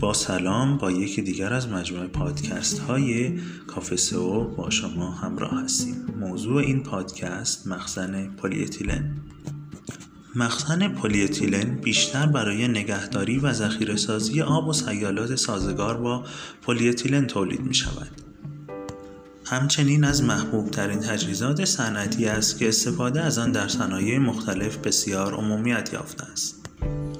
با سلام با یکی دیگر از مجموعه پادکست های کافه سو با شما همراه هستیم موضوع این پادکست مخزن پلی اتیلن مخزن پلی اتیلن بیشتر برای نگهداری و ذخیره سازی آب و سیالات سازگار با پلی اتیلن تولید می شود. همچنین از محبوب ترین تجهیزات صنعتی است که استفاده از آن در صنایع مختلف بسیار عمومیت یافته است.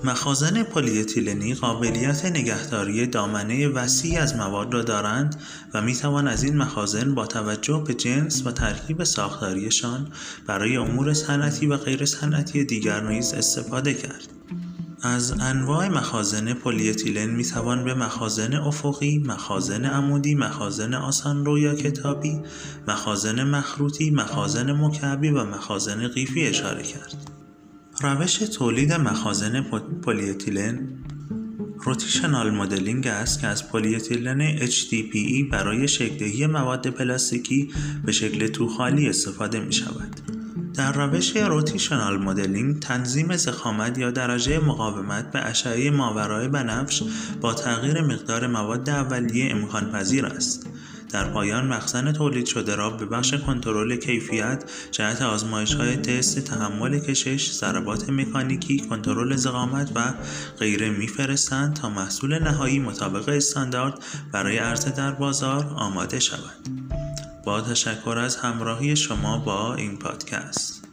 مخازن پلی اتیلنی قابلیت نگهداری دامنه وسیعی از مواد را دارند و می توان از این مخازن با توجه به جنس و ترکیب ساختاریشان برای امور صنعتی و غیر صنعتی دیگر نیز استفاده کرد. از انواع مخازن پلی اتیلن می توان به مخازن افقی، مخازن عمودی، مخازن آسانرو یا کتابی، مخازن مخروطی، مخازن مکعبی و مخازن قیفی اشاره کرد. روش تولید مخازن پلی اتیلن rotational molding است که از پلی اتیلن HDPE برای شکلدهی مواد پلاستیکی به شکل توخالی استفاده می شود. در روش rotational molding تنظیم ضخامت یا درجه مقاومت به اشعه ماورای بنفش با تغییر مقدار مواد اولیه امکان پذیر است. در پایان مخزن تولید شده را به بخش کنترل کیفیت جهت آزمایش های تست تحمل کشش ضربات مکانیکی کنترل زغامت و غیره میفرستند تا محصول نهایی مطابق استاندارد برای عرضه در بازار آماده شود. با تشکر از همراهی شما با این پادکست.